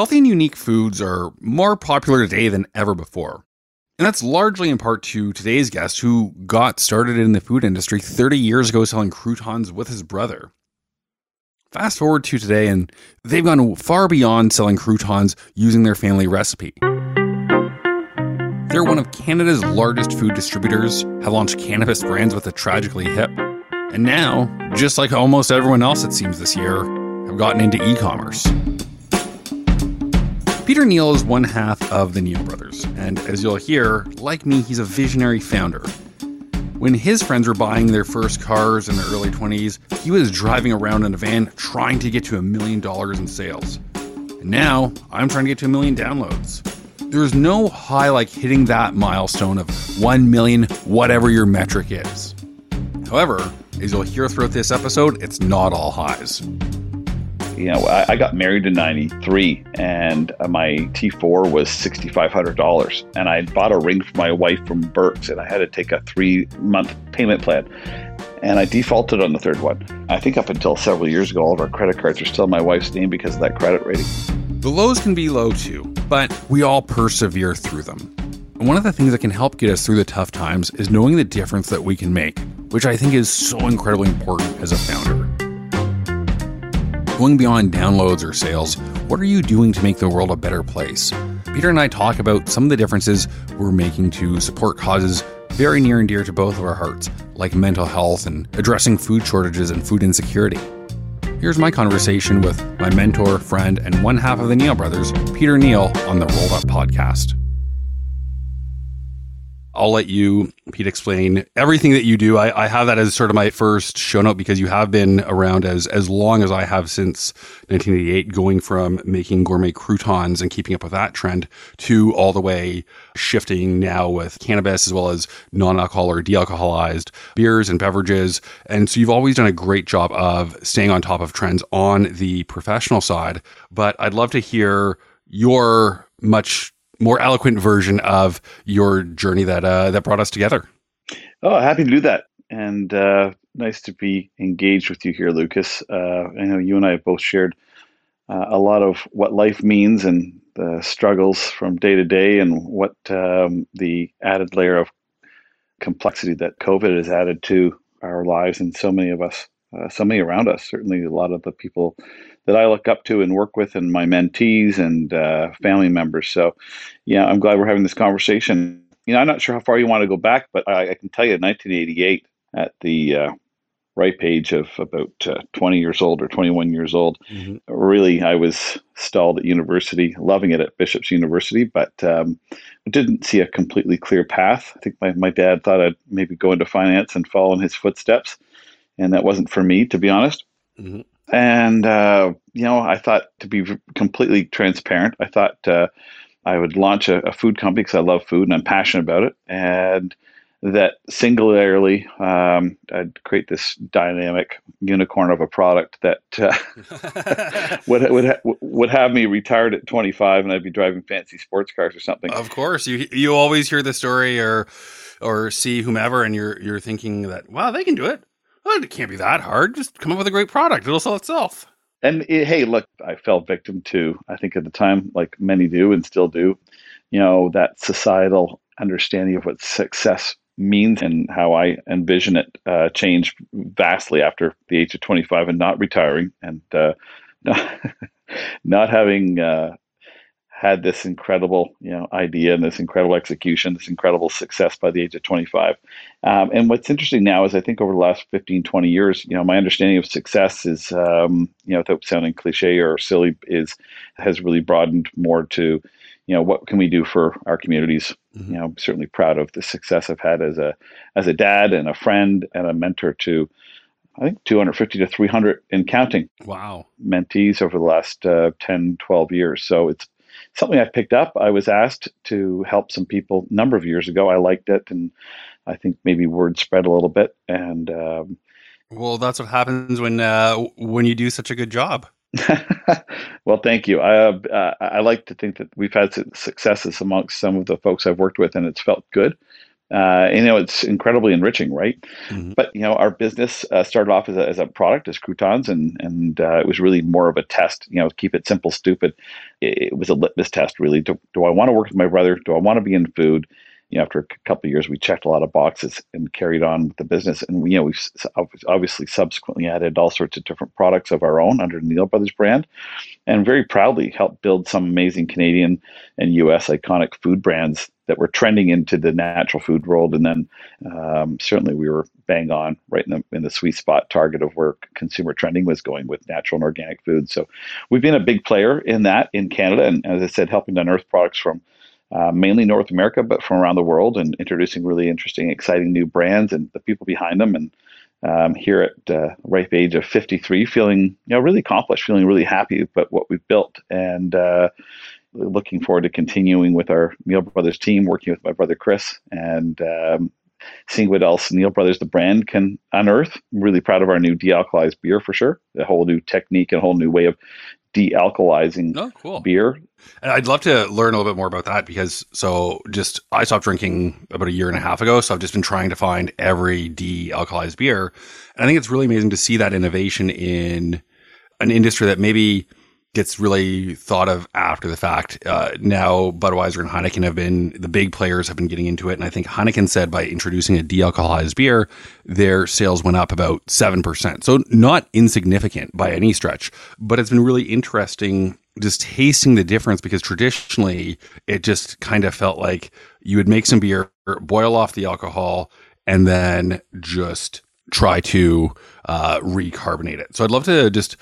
Healthy and unique foods are more popular today than ever before. And that's largely in part to today's guest, who got started in the food industry 30 years ago selling croutons with his brother. Fast forward to today, and they've gone far beyond selling croutons using their family recipe. They're one of Canada's largest food distributors, have launched cannabis brands with a Tragically Hip, and now, just like almost everyone else it seems this year, have gotten into e commerce. Peter Neal is one half of the Neal brothers, and as you'll hear, like me, he's a visionary founder. When his friends were buying their first cars in their early 20s, he was driving around in a van trying to get to a million dollars in sales. And now, I'm trying to get to a million downloads. There's no high like hitting that milestone of 1 million, whatever your metric is. However, as you'll hear throughout this episode, it's not all highs you know, I, I got married in 93 and uh, my T4 was $6,500. And I bought a ring for my wife from Birks and I had to take a three month payment plan. And I defaulted on the third one. I think up until several years ago, all of our credit cards are still my wife's name because of that credit rating. The lows can be low too, but we all persevere through them. And one of the things that can help get us through the tough times is knowing the difference that we can make, which I think is so incredibly important as a founder. Going beyond downloads or sales, what are you doing to make the world a better place? Peter and I talk about some of the differences we're making to support causes very near and dear to both of our hearts, like mental health and addressing food shortages and food insecurity. Here's my conversation with my mentor, friend, and one half of the Neal brothers, Peter Neal, on the Roll Up podcast. I'll let you, Pete, explain everything that you do. I, I, have that as sort of my first show note because you have been around as as long as I have since 1988, going from making gourmet croutons and keeping up with that trend to all the way shifting now with cannabis as well as non-alcohol or de-alcoholized beers and beverages. And so you've always done a great job of staying on top of trends on the professional side. But I'd love to hear your much more eloquent version of your journey that uh, that brought us together. Oh, happy to do that, and uh, nice to be engaged with you here, Lucas. Uh, I know you and I have both shared uh, a lot of what life means and the struggles from day to day, and what um, the added layer of complexity that COVID has added to our lives and so many of us, uh, so many around us. Certainly, a lot of the people that I look up to and work with, and my mentees and uh, family members. So, yeah, I'm glad we're having this conversation. You know, I'm not sure how far you want to go back, but I, I can tell you, 1988, at the uh, ripe age of about uh, 20 years old or 21 years old, mm-hmm. really, I was stalled at university, loving it at Bishop's University, but um, didn't see a completely clear path. I think my, my dad thought I'd maybe go into finance and follow in his footsteps, and that wasn't for me, to be honest. Mm-hmm. And, uh, you know, I thought to be completely transparent, I thought uh, I would launch a, a food company because I love food and I'm passionate about it. And that singularly, um, I'd create this dynamic unicorn of a product that uh, would would would have me retired at 25, and I'd be driving fancy sports cars or something. Of course, you you always hear the story or or see whomever, and you're you're thinking that wow, they can do it oh, it can't be that hard. Just come up with a great product; it'll sell itself. And it, hey, look, I fell victim to. I think at the time, like many do and still do, you know, that societal understanding of what success means and how I envision it uh, changed vastly after the age of 25 and not retiring and uh, not, not having uh, had this incredible you know idea and this incredible execution this incredible success by the age of 25 um, and what's interesting now is i think over the last 15 20 years you know my understanding of success is um, you know without sounding cliche or silly is has really broadened more to you know what can we do for our communities mm-hmm. you know i'm certainly proud of the success i've had as a as a dad and a friend and a mentor to I think 250 to 300 in counting. Wow. Mentees over the last uh, 10, 12 years. So it's something I picked up. I was asked to help some people a number of years ago. I liked it, and I think maybe word spread a little bit. And um, well, that's what happens when uh, when you do such a good job. well, thank you. I uh, I like to think that we've had successes amongst some of the folks I've worked with, and it's felt good. Uh, you know, it's incredibly enriching, right? Mm-hmm. But you know, our business uh, started off as a, as a product, as croutons, and and uh, it was really more of a test. You know, keep it simple, stupid. It, it was a litmus test, really. Do, do I want to work with my brother? Do I want to be in food? You know, after a couple of years, we checked a lot of boxes and carried on with the business. And you know, we've obviously subsequently added all sorts of different products of our own under the Neal Brothers brand, and very proudly helped build some amazing Canadian and U.S. iconic food brands that were trending into the natural food world, and then um, certainly we were bang on right in the in the sweet spot target of where consumer trending was going with natural and organic food. So we've been a big player in that in Canada, and as I said, helping to unearth products from uh, mainly North America, but from around the world, and introducing really interesting, exciting new brands and the people behind them. And um, here at uh, ripe age of 53, feeling you know really accomplished, feeling really happy about what we've built, and uh, looking forward to continuing with our Neal Brothers team, working with my brother Chris, and um, seeing what else Neal Brothers, the brand, can unearth. I'm really proud of our new dealcoholized beer for sure. A whole new technique, a whole new way of dealcoholizing oh, cool. beer. And I'd love to learn a little bit more about that because so just I stopped drinking about a year and a half ago, so I've just been trying to find every de-alcoholized beer. And I think it's really amazing to see that innovation in an industry that maybe gets really thought of after the fact. Uh, now Budweiser and Heineken have been the big players have been getting into it, and I think Heineken said by introducing a de-alcoholized beer, their sales went up about seven percent. So not insignificant by any stretch, but it's been really interesting just tasting the difference because traditionally it just kind of felt like you would make some beer, boil off the alcohol, and then just try to uh, recarbonate it. So I'd love to just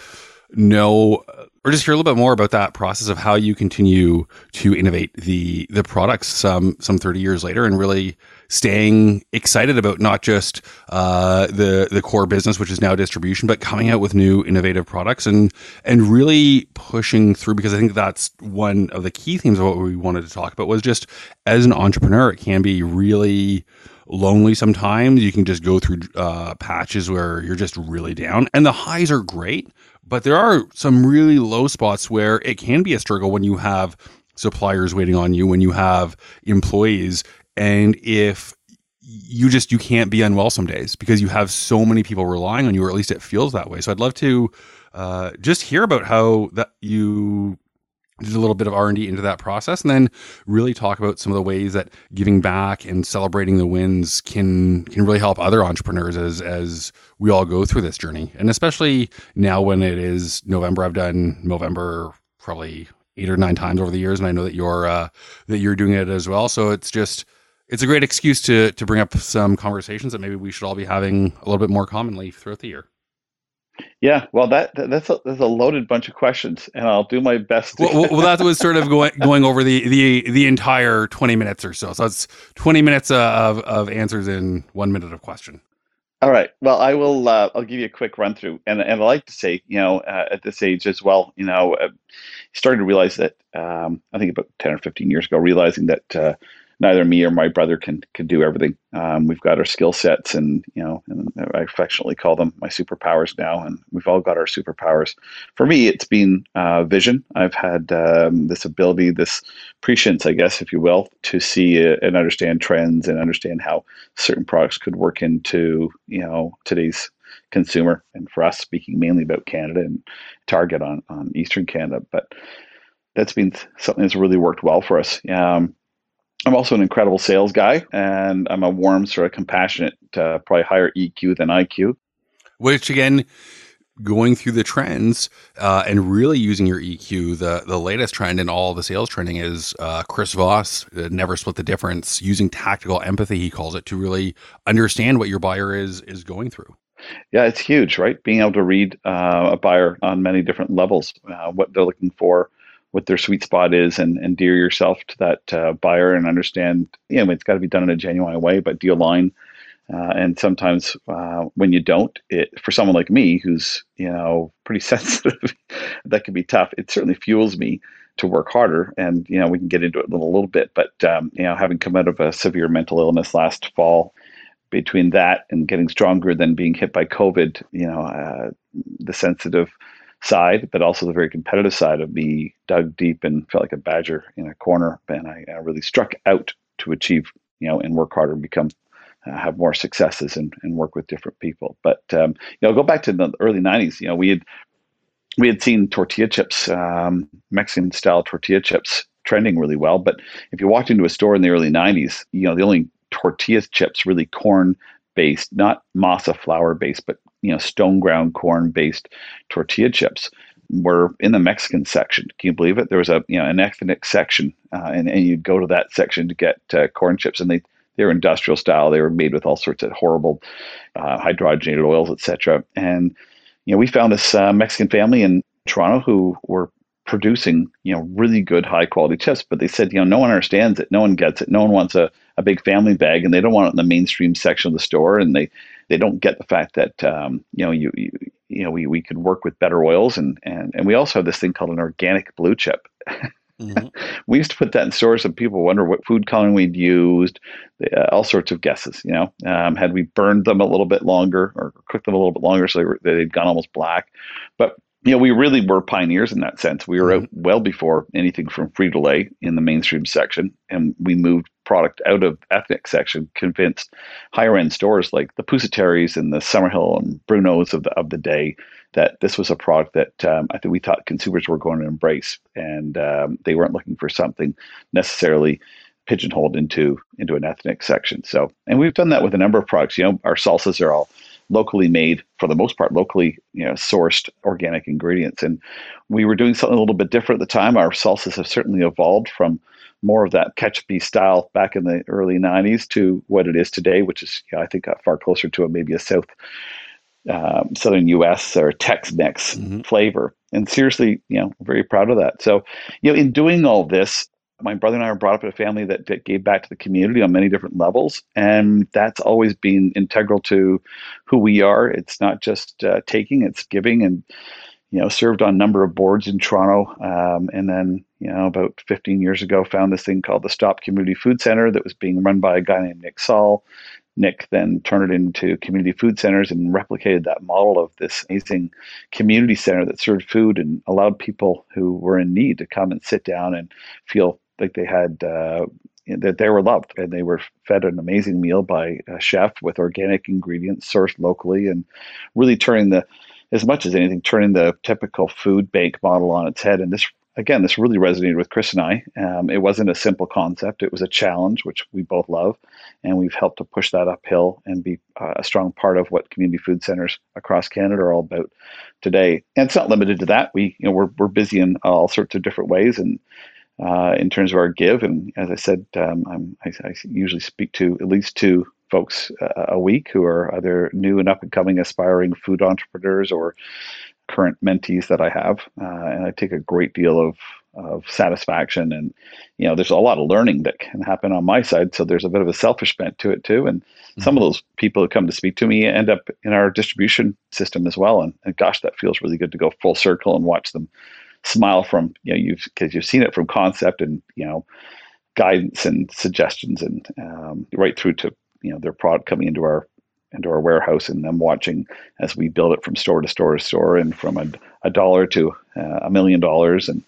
know or just hear a little bit more about that process of how you continue to innovate the the products some some 30 years later and really staying excited about not just uh, the the core business which is now distribution but coming out with new innovative products and and really pushing through because I think that's one of the key themes of what we wanted to talk about was just as an entrepreneur it can be really lonely sometimes. You can just go through uh, patches where you're just really down and the highs are great but there are some really low spots where it can be a struggle when you have suppliers waiting on you, when you have employees, and if you just you can't be unwell some days because you have so many people relying on you, or at least it feels that way. So I'd love to uh, just hear about how that you did a little bit of r&d into that process and then really talk about some of the ways that giving back and celebrating the wins can can really help other entrepreneurs as as we all go through this journey. And especially now when it is november i've done november probably eight or nine times over the years and i know that you're uh, that you're doing it as well. So it's just it's a great excuse to to bring up some conversations that maybe we should all be having a little bit more commonly throughout the year yeah, well, that, that's a, that's a loaded bunch of questions, and I'll do my best. To- well, well, that was sort of going going over the the the entire twenty minutes or so. So it's twenty minutes uh, of of answers in one minute of question. All right. Well, I will. Uh, I'll give you a quick run through, and and I like to say, you know, uh, at this age as well, you know, uh, started to realize that um, I think about ten or fifteen years ago, realizing that uh, neither me or my brother can can do everything. Um, we've got our skill sets, and you know, and I affectionately call them my superpowers now. And we've all got our superpowers. For me, it's been uh, vision. I've had um, this ability, this prescience, I guess, if you will, to see and understand trends and understand how certain products could work into you know today's consumer. And for us, speaking mainly about Canada and Target on on Eastern Canada, but that's been something that's really worked well for us. Um, I'm also an incredible sales guy, and I'm a warm, sort of compassionate, uh, probably higher EQ than IQ. Which again, going through the trends uh, and really using your EQ, the the latest trend in all the sales training is uh, Chris Voss, uh, never split the difference, using tactical empathy, he calls it, to really understand what your buyer is is going through. Yeah, it's huge, right? Being able to read uh, a buyer on many different levels, uh, what they're looking for, what their sweet spot is and endear yourself to that uh, buyer and understand, you know, it's got to be done in a genuine way, but you align? Uh, and sometimes uh, when you don't, it for someone like me who's you know pretty sensitive, that can be tough. It certainly fuels me to work harder, and you know we can get into it a little, little bit. But um, you know, having come out of a severe mental illness last fall, between that and getting stronger than being hit by COVID, you know, uh, the sensitive side, but also the very competitive side of me dug deep and felt like a badger in a corner. And I, I really struck out to achieve you know, and work harder and become uh, have more successes and, and work with different people. But um, you know, go back to the early '90s. You know, we had we had seen tortilla chips, um, Mexican style tortilla chips, trending really well. But if you walked into a store in the early '90s, you know, the only tortilla chips really corn based, not masa flour based, but you know, stone ground corn based tortilla chips were in the Mexican section. Can you believe it? There was a you know an ethnic section, uh, and and you'd go to that section to get uh, corn chips, and they they were industrial style. They were made with all sorts of horrible uh, hydrogenated oils, etc. And you know, we found this uh, Mexican family in Toronto who were producing you know really good high quality chips but they said you know no one understands it. No one gets it. No one wants a, a big family bag and they don't want it in the mainstream section of the store and they they don't get the fact that um, you know you, you you know we, we could work with better oils and and and we also have this thing called an organic blue chip. Mm-hmm. we used to put that in stores and people wonder what food coloring we'd used uh, all sorts of guesses you know? Um, had we burned them a little bit longer or cooked them a little bit longer so they were, they'd gone almost black. But you know, we really were pioneers in that sense. We were mm-hmm. well before anything from Frito Lay in the mainstream section, and we moved product out of ethnic section, convinced higher end stores like the Pusateri's and the Summerhill and Bruno's of the of the day that this was a product that um, I think we thought consumers were going to embrace, and um, they weren't looking for something necessarily pigeonholed into into an ethnic section. So, and we've done that with a number of products. You know, our salsas are all locally made for the most part locally you know sourced organic ingredients. And we were doing something a little bit different at the time. Our salsas have certainly evolved from more of that ketchupy style back in the early 90s to what it is today which is you know, i think far closer to a, maybe a south um, southern us or tex-mex mm-hmm. flavor. And seriously you know very proud of that. So you know in doing all this my brother and I were brought up in a family that, that gave back to the community on many different levels, and that's always been integral to who we are. It's not just uh, taking; it's giving, and you know, served on a number of boards in Toronto, um, and then you know, about 15 years ago, found this thing called the Stop Community Food Center that was being run by a guy named Nick Saul. Nick then turned it into community food centers and replicated that model of this amazing community center that served food and allowed people who were in need to come and sit down and feel like they had uh, that they were loved and they were fed an amazing meal by a chef with organic ingredients sourced locally and really turning the as much as anything turning the typical food bank model on its head. And this again this really resonated with chris and i. Um, it wasn't a simple concept. It was a challenge which we both love and we've helped to push that uphill and be uh, a strong part of what community food centers across canada are all about today. And it's not limited to that. We you know we're, we're busy in all sorts of different ways and uh, in terms of our give. And as I said, um, I, I usually speak to at least two folks uh, a week who are either new and up and coming aspiring food entrepreneurs or current mentees that I have. Uh, and I take a great deal of, of satisfaction. And, you know, there's a lot of learning that can happen on my side. So there's a bit of a selfish bent to it too. And mm-hmm. some of those people who come to speak to me end up in our distribution system as well. And, and gosh, that feels really good to go full circle and watch them smile from you know you've because you've seen it from concept and you know guidance and suggestions and um, right through to you know their product coming into our into our warehouse and them watching as we build it from store to store to store and from a, a dollar to uh, a million dollars. And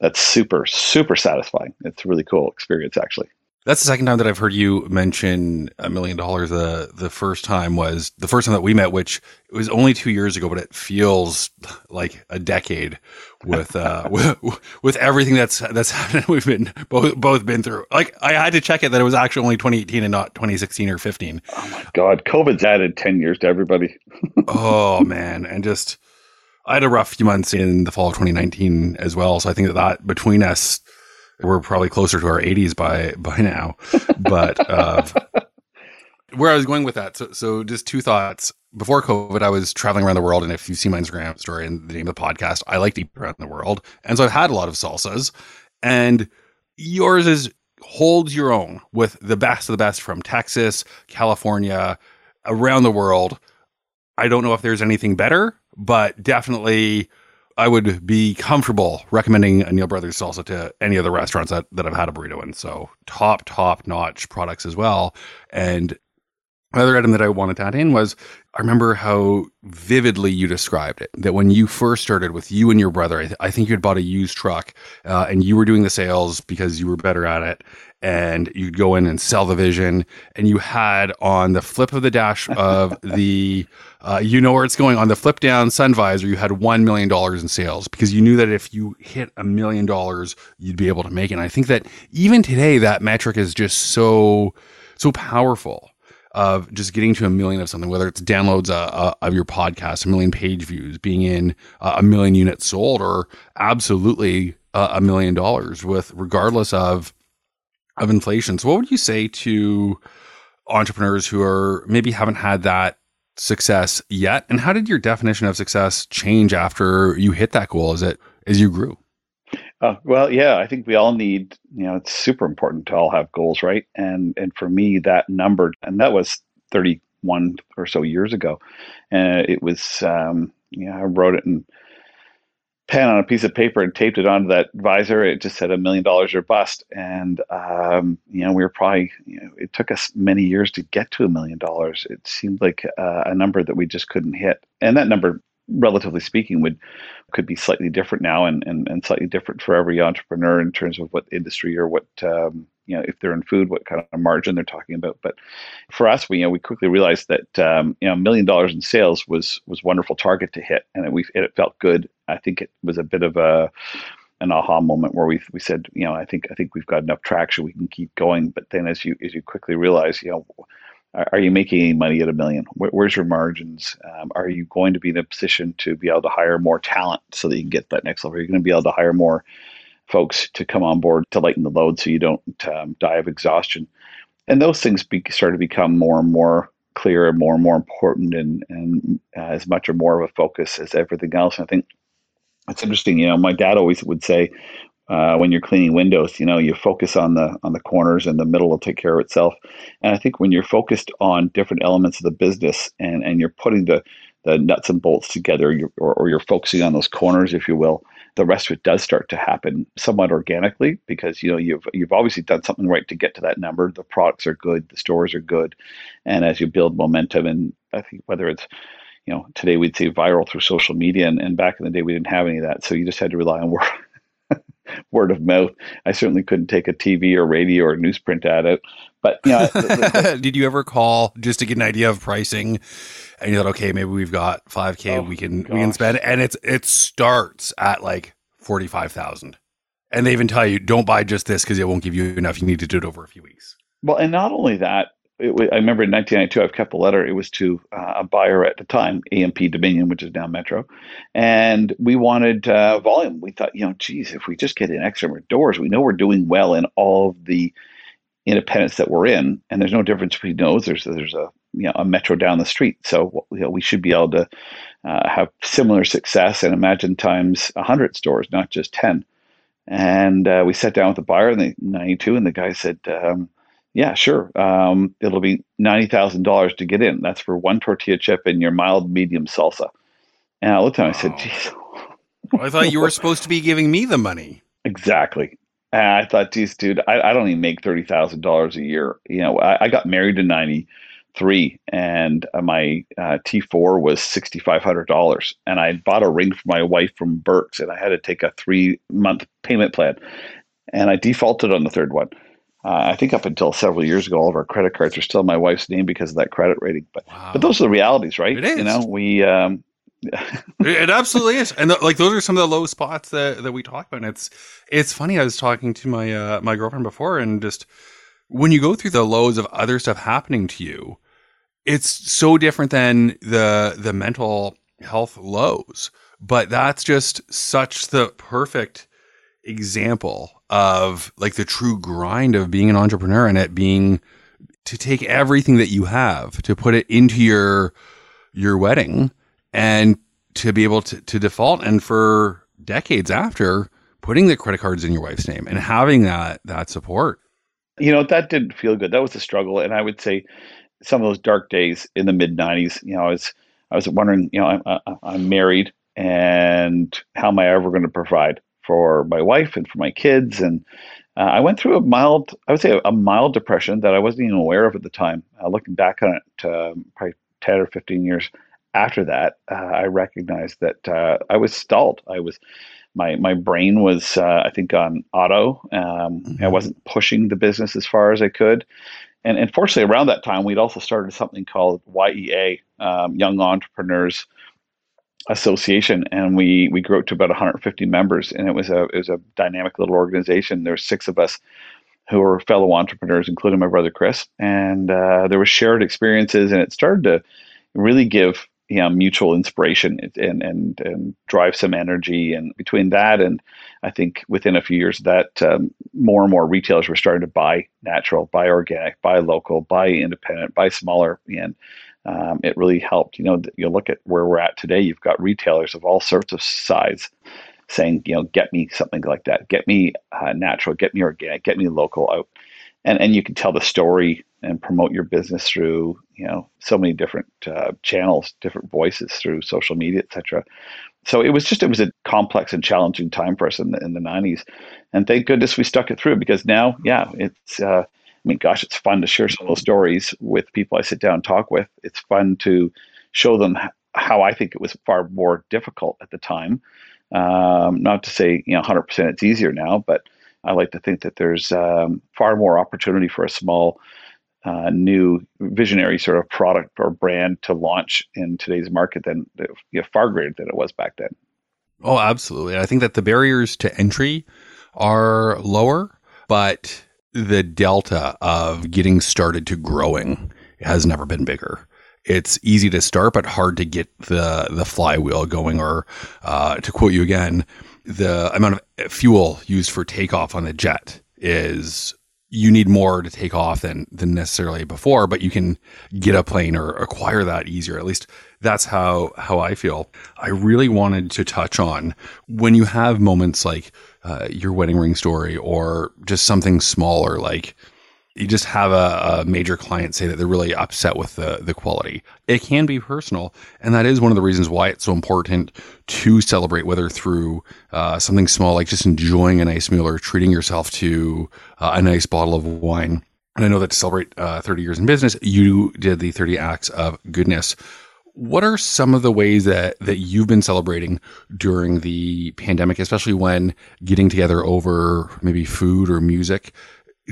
that's super super satisfying. It's a really cool experience actually that's the second time that I've heard you mention a million dollars. The the first time was the first time that we met, which was only two years ago, but it feels like a decade with uh with, with everything that's that's happened. We've been both both been through. Like I had to check it that it was actually only 2018 and not 2016 or 15. Oh my god, COVID's added 10 years to everybody. oh man, and just I had a rough few months in the fall of 2019 as well. So I think that that between us we're probably closer to our 80s by by now. But uh, where I was going with that, so so just two thoughts. Before COVID, I was traveling around the world, and if you see my Instagram story and the name of the podcast, I like to eat around the world, and so I've had a lot of salsas, and yours is holds your own with the best of the best from Texas, California, around the world. I don't know if there's anything better, but definitely I would be comfortable recommending a Neal Brothers salsa to any of the restaurants that, that I've had a burrito in. So top, top notch products as well. And other item that I wanted to add in was I remember how vividly you described it. That when you first started with you and your brother, I, th- I think you had bought a used truck uh, and you were doing the sales because you were better at it. And you'd go in and sell the vision. And you had on the flip of the dash of the, uh, you know where it's going, on the flip down sun visor, you had $1 million in sales because you knew that if you hit a million dollars, you'd be able to make it. And I think that even today, that metric is just so, so powerful of just getting to a million of something, whether it's downloads uh, uh, of your podcast, a million page views, being in uh, a million units sold, or absolutely uh, a million dollars with regardless of of inflation. So, what would you say to entrepreneurs who are maybe haven't had that success yet? And how did your definition of success change after you hit that goal as it as you grew? Uh, well, yeah, I think we all need, you know, it's super important to all have goals, right? And and for me, that number, and that was 31 or so years ago, and it was, um, you know, I wrote it in pen on a piece of paper and taped it onto that visor. It just said a million dollars or bust, and um, you know, we were probably, you know, it took us many years to get to a million dollars. It seemed like uh, a number that we just couldn't hit, and that number relatively speaking, would could be slightly different now and, and, and slightly different for every entrepreneur in terms of what industry or what um, you know if they're in food, what kind of margin they're talking about. But for us, we you know we quickly realized that um, you know a million dollars in sales was was wonderful target to hit, and it, we it felt good. I think it was a bit of a an aha moment where we we said, you know, I think I think we've got enough traction, we can keep going. But then as you as you quickly realize, you know, are you making any money at a million? where's your margins? Um, are you going to be in a position to be able to hire more talent so that you can get that next level? Are you going to be able to hire more folks to come on board to lighten the load so you don't um, die of exhaustion? And those things be, start to become more and more clear and more and more important and, and uh, as much or more of a focus as everything else. And I think it's interesting. You know, my dad always would say, uh, when you're cleaning windows. You know, you focus on the on the corners, and the middle will take care of itself. And I think when you're focused on different elements of the business, and and you're putting the the nuts and bolts together, you're, or, or you're focusing on those corners, if you will, the rest of it does start to happen somewhat organically because you know you've you've obviously done something right to get to that number. The products are good, the stores are good, and as you build momentum, and I think whether it's you know today we'd say viral through social media, and, and back in the day we didn't have any of that, so you just had to rely on word word of mouth. I certainly couldn't take a TV or radio or newsprint at it. But you know, did you ever call just to get an idea of pricing? And you thought, okay, maybe we've got five k oh, we can gosh. we can spend, and it's it starts at like forty five thousand, and they even tell you don't buy just this because it won't give you enough. You need to do it over a few weeks. Well, and not only that, it, I remember in 1992, I've kept a letter. It was to uh, a buyer at the time, A&P Dominion, which is now Metro, and we wanted uh, volume. We thought, you know, geez, if we just get in extra doors, we know we're doing well in all of the independents that we're in, and there's no difference between those. There's there's a you know a Metro down the street, so you know, we should be able to uh, have similar success and imagine times 100 stores, not just 10. And uh, we sat down with the buyer in the 92, and the guy said. Um, yeah, sure. Um, it'll be ninety thousand dollars to get in. That's for one tortilla chip and your mild medium salsa. And I looked at him. I said, "Geez." well, I thought you were supposed to be giving me the money. Exactly. And I thought, geez, dude, I, I don't even make thirty thousand dollars a year. You know, I, I got married in ninety three, and uh, my uh, T four was sixty five hundred dollars, and I bought a ring for my wife from Birks, and I had to take a three month payment plan, and I defaulted on the third one. Uh, I think up until several years ago, all of our credit cards are still my wife's name because of that credit rating. But wow. but those are the realities, right? It is. You know, we. Um, it absolutely is, and the, like those are some of the low spots that, that we talk about. And it's it's funny. I was talking to my uh, my girlfriend before, and just when you go through the lows of other stuff happening to you, it's so different than the the mental health lows. But that's just such the perfect example of like the true grind of being an entrepreneur and it being to take everything that you have to put it into your your wedding and to be able to, to default and for decades after putting the credit cards in your wife's name and having that that support. You know that didn't feel good. That was a struggle. And i would say some of those dark days in the mid 90s you know i was i was wondering you know i'm, I'm married and how am i ever going to provide for my wife and for my kids. And uh, I went through a mild, I would say a, mild depression that I wasn't even aware of at the time. Uh, looking back on it, um, probably 10 or 15 years after that, uh, I recognized that uh, I was stalled. I was, my, my brain was, uh, I think, on auto. Um, mm-hmm. I wasn't pushing the business as far as I could. And, and fortunately, around that time, we'd also started something called YEA, um, Young Entrepreneurs association and we we grew up to about 150 members and it was a it was a dynamic little organization. There were six of us who were fellow entrepreneurs including my brother chris and uh, there were shared experiences and it started to really give you know mutual inspiration and and and drive some energy. And between that and i think within a few years that um, more and more retailers were starting to buy natural buy organic buy local buy independent buy smaller and um, it really helped. You know, you look at where we're at today. You've got retailers of all sorts of size saying, you know, get me something like that. Get me uh, natural. Get me organic. Get me local out. And and you can tell the story and promote your business through you know so many different uh, channels, different voices through social media, etc. So it was just it was a complex and challenging time for us in the in the '90s, and thank goodness we stuck it through because now, yeah, it's uh, mean, gosh, it's fun to share some of those stories with people I sit down and talk with. It's fun to show them how I think it was far more difficult at the time. Um, not to say, you know, 100% it's easier now, but I like to think that there's um, far more opportunity for a small, uh, new visionary sort of product or brand to launch in today's market than you know, far greater than it was back then. Oh, absolutely. I think that the barriers to entry are lower, but the delta of getting started to growing has never been bigger. It's easy to start, but hard to get the the flywheel going. Or uh, to quote you again, the amount of fuel used for takeoff on the jet is you need more to take off than than necessarily before, but you can get a plane or acquire that easier. At least that's how how I feel. I really wanted to touch on when you have moments like uh, your wedding ring story or just something smaller like you just have a, a, major client say that they're really upset with the, the quality. It can be personal. And that is one of the reasons why it's so important to celebrate, whether through uh, something small, like just enjoying a nice meal or treating yourself to uh, a nice bottle of wine. And I know that to celebrate uh, 30 years in business, you did the 30 acts of goodness. What are some of the ways that, that you've been celebrating during the pandemic, especially when getting together over maybe food or music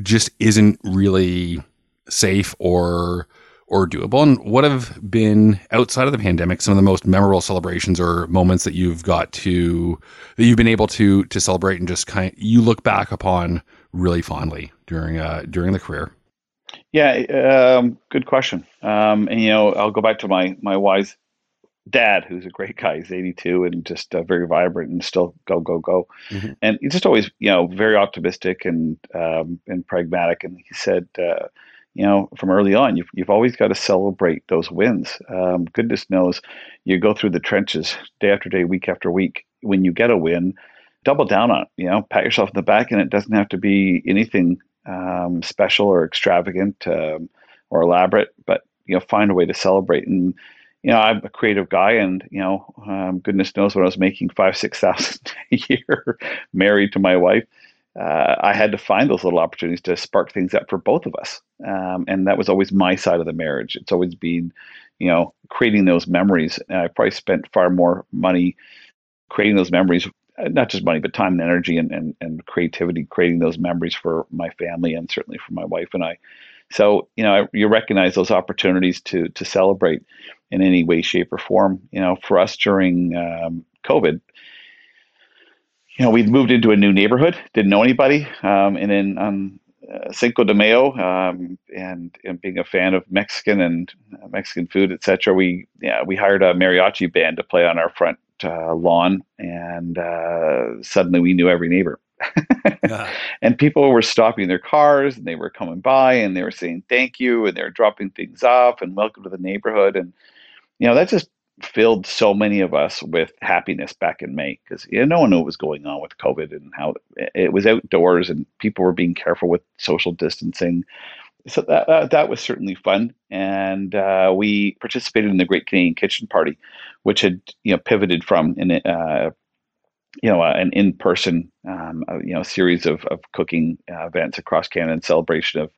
just isn't really safe or or doable? And what have been outside of the pandemic some of the most memorable celebrations or moments that you've got to that you've been able to to celebrate and just kind of, you look back upon really fondly during uh during the career? Yeah, um, good question. Um, and you know, I'll go back to my my wise dad, who's a great guy. He's 82 and just uh, very vibrant and still go, go, go. Mm-hmm. And he's just always, you know, very optimistic and um, and pragmatic. And he said, uh, you know, from early on, you've, you've always got to celebrate those wins. Um, goodness knows you go through the trenches day after day, week after week. When you get a win, double down on it, you know, pat yourself in the back. And it doesn't have to be anything um, special or extravagant um, or elaborate, but, you know, find a way to celebrate. And you know, I'm a creative guy, and you know, um, goodness knows when I was making five, six thousand a year, married to my wife, uh, I had to find those little opportunities to spark things up for both of us, um, and that was always my side of the marriage. It's always been, you know, creating those memories. And I probably spent far more money creating those memories, not just money, but time and energy and, and, and creativity, creating those memories for my family and certainly for my wife and I. So, you know, you recognize those opportunities to to celebrate in any way, shape, or form. You know, for us during um, COVID, you know, we moved into a new neighborhood, didn't know anybody, um, and then on uh, Cinco de Mayo, um, and, and being a fan of Mexican and uh, Mexican food, etc., we yeah we hired a mariachi band to play on our front uh, lawn, and uh, suddenly we knew every neighbor. Yeah. And people were stopping their cars, and they were coming by, and they were saying thank you, and they were dropping things off, and welcome to the neighborhood, and you know, that just filled so many of us with happiness back in May because you know, no one knew what was going on with COVID and how it was outdoors and people were being careful with social distancing. So that that, that was certainly fun, and uh, we participated in the Great Canadian Kitchen Party, which had you know pivoted from an, uh, you know, an in-person, um, you know, series of, of cooking uh, events across Canada in celebration of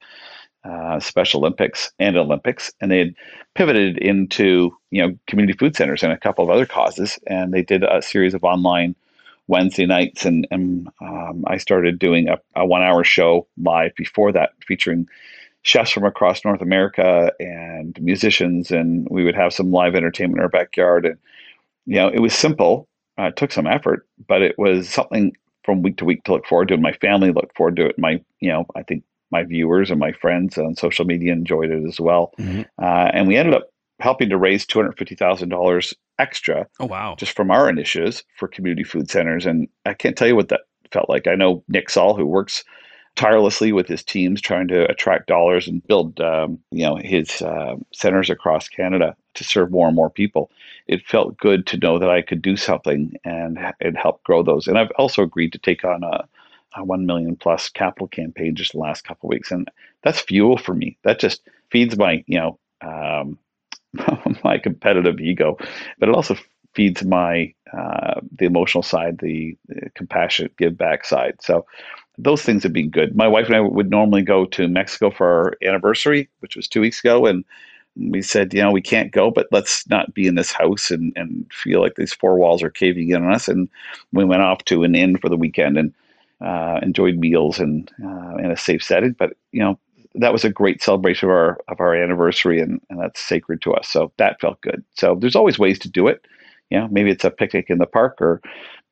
uh, Special Olympics and Olympics, and they had pivoted into you know community food centers and a couple of other causes, and they did a series of online Wednesday nights, and and um, I started doing a, a one-hour show live before that, featuring chefs from across North America and musicians, and we would have some live entertainment in our backyard, and you know it was simple. Uh, it took some effort, but it was something from week to week to look forward to. And my family looked forward to it. My, you know, I think my viewers and my friends on social media enjoyed it as well. Mm-hmm. Uh, and we ended up helping to raise two hundred fifty thousand dollars extra. Oh wow! Just from our initiatives for community food centers, and I can't tell you what that felt like. I know Nick Saul, who works tirelessly with his teams trying to attract dollars and build um, you know his uh, centers across Canada to serve more and more people. It felt good to know that I could do something and and help grow those. And I've also agreed to take on a, a one million plus capital campaign just the last couple weeks, and that's fuel for me. That just feeds my you know um, my competitive ego, but it also feeds my uh, the emotional side, the, the compassionate give back side. So those things have been good. My wife and I would normally go to Mexico for our anniversary, which was two weeks ago, and we said, you know, we can't go, but let's not be in this house and, and feel like these four walls are caving in on us. And we went off to an inn for the weekend and uh, enjoyed meals and uh, in a safe setting. But you know, that was a great celebration of our of our anniversary, and, and that's sacred to us. So that felt good. So there's always ways to do it. You know, maybe it's a picnic in the park or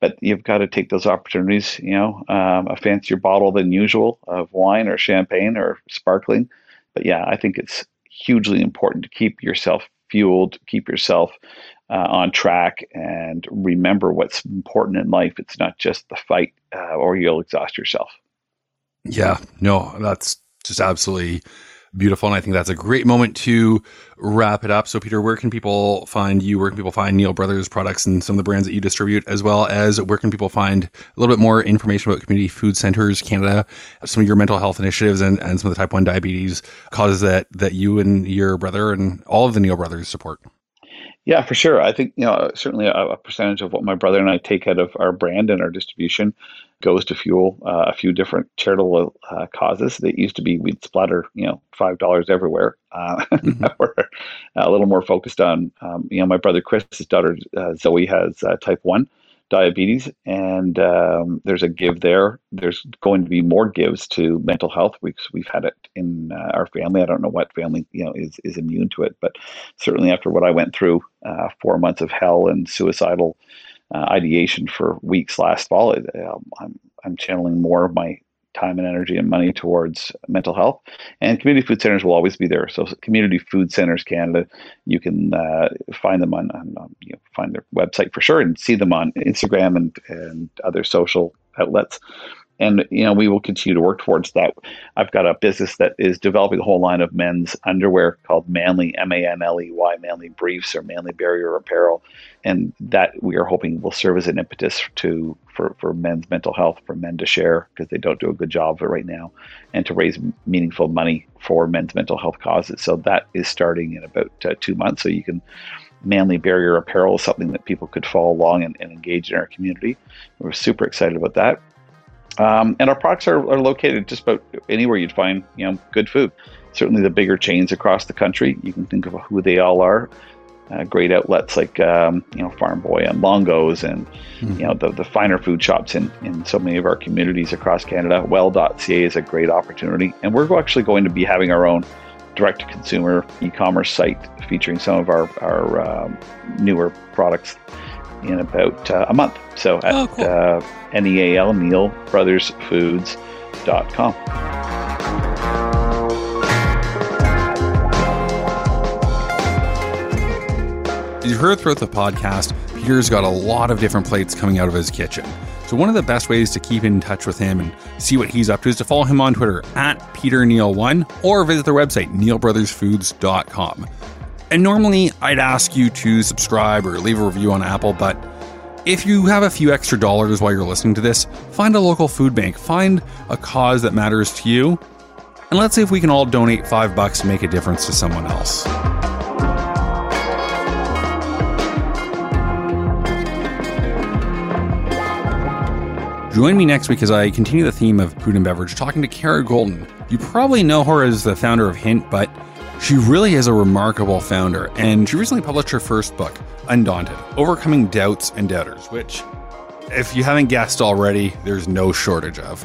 but you've got to take those opportunities. You know, um, a fancier bottle than usual of wine or champagne or sparkling. But yeah, I think it's hugely important to keep yourself fueled, keep yourself uh, on track, and remember what's important in life. It's not just the fight, uh, or you'll exhaust yourself. Yeah, no, that's just absolutely Beautiful. And I think that's a great moment to wrap it up. So, Peter, where can people find you? Where can people find Neal Brothers products and some of the brands that you distribute, as well as where can people find a little bit more information about Community Food Centers Canada, some of your mental health initiatives, and, and some of the type 1 diabetes causes that, that you and your brother and all of the Neal Brothers support? Yeah, for sure. I think you know certainly a, a, percentage of what my brother and I take out of our brand and our distribution goes to fuel uh, a few different charitable uh, causes. That used to be we'd splatter you know five dollars everywhere. Uh, mm-hmm. we're a little more focused on um, you know my brother Chris's daughter uh, Zoe has uh, type one diabetes, and um, there's a give there. There's going to be more gives to mental health. We've we've had it in uh, our family. I don't know what family you know is is immune to it, but certainly after what I went through, uh, four months of hell and suicidal uh, ideation for weeks last fall, it, um, I'm I'm channeling more of my time and energy and money towards mental health. And community food centers will always be there. So Community Food Centers Canada, you can uh, find them on, on you know, find their website for sure and see them on Instagram and, and other social outlets and you know we will continue to work towards that. I've got a business that is developing a whole line of men's underwear called Manley M A N L E Y Manley Briefs or Manley Barrier Apparel, and that we are hoping will serve as an impetus to for, for men's mental health for men to share because they don't do a good job of it right now, and to raise meaningful money for men's mental health causes. So that is starting in about uh, two months. So you can manley barrier apparel is something that people could follow along and, and engage in our community. We're super excited about that. Um, and our products are, are located just about anywhere you'd find you know good food. Certainly, the bigger chains across the country, you can think of who they all are. Uh, great outlets like um, you know Farm Boy and Longo's, and mm-hmm. you know the, the finer food shops in, in so many of our communities across Canada. Well.ca is a great opportunity, and we're actually going to be having our own direct to consumer e-commerce site featuring some of our our um, newer products in about uh, a month. So at oh, cool. uh, N-E-A-L, Neal Brothers Foods.com. As you heard throughout the podcast, Peter's got a lot of different plates coming out of his kitchen. So one of the best ways to keep in touch with him and see what he's up to is to follow him on Twitter at PeterNeal1 or visit their website, nealbrothersfoods.com. And normally I'd ask you to subscribe or leave a review on Apple, but if you have a few extra dollars while you're listening to this, find a local food bank, find a cause that matters to you, and let's see if we can all donate five bucks to make a difference to someone else. Join me next week as I continue the theme of food and beverage, talking to Kara Goldin. You probably know her as the founder of Hint, but she really is a remarkable founder, and she recently published her first book, Undaunted Overcoming Doubts and Doubters, which, if you haven't guessed already, there's no shortage of.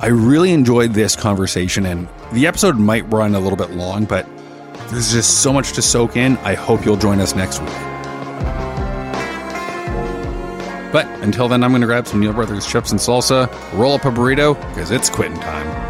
I really enjoyed this conversation, and the episode might run a little bit long, but there's just so much to soak in. I hope you'll join us next week. But until then, I'm going to grab some Neal Brothers chips and salsa, roll up a burrito, because it's quitting time.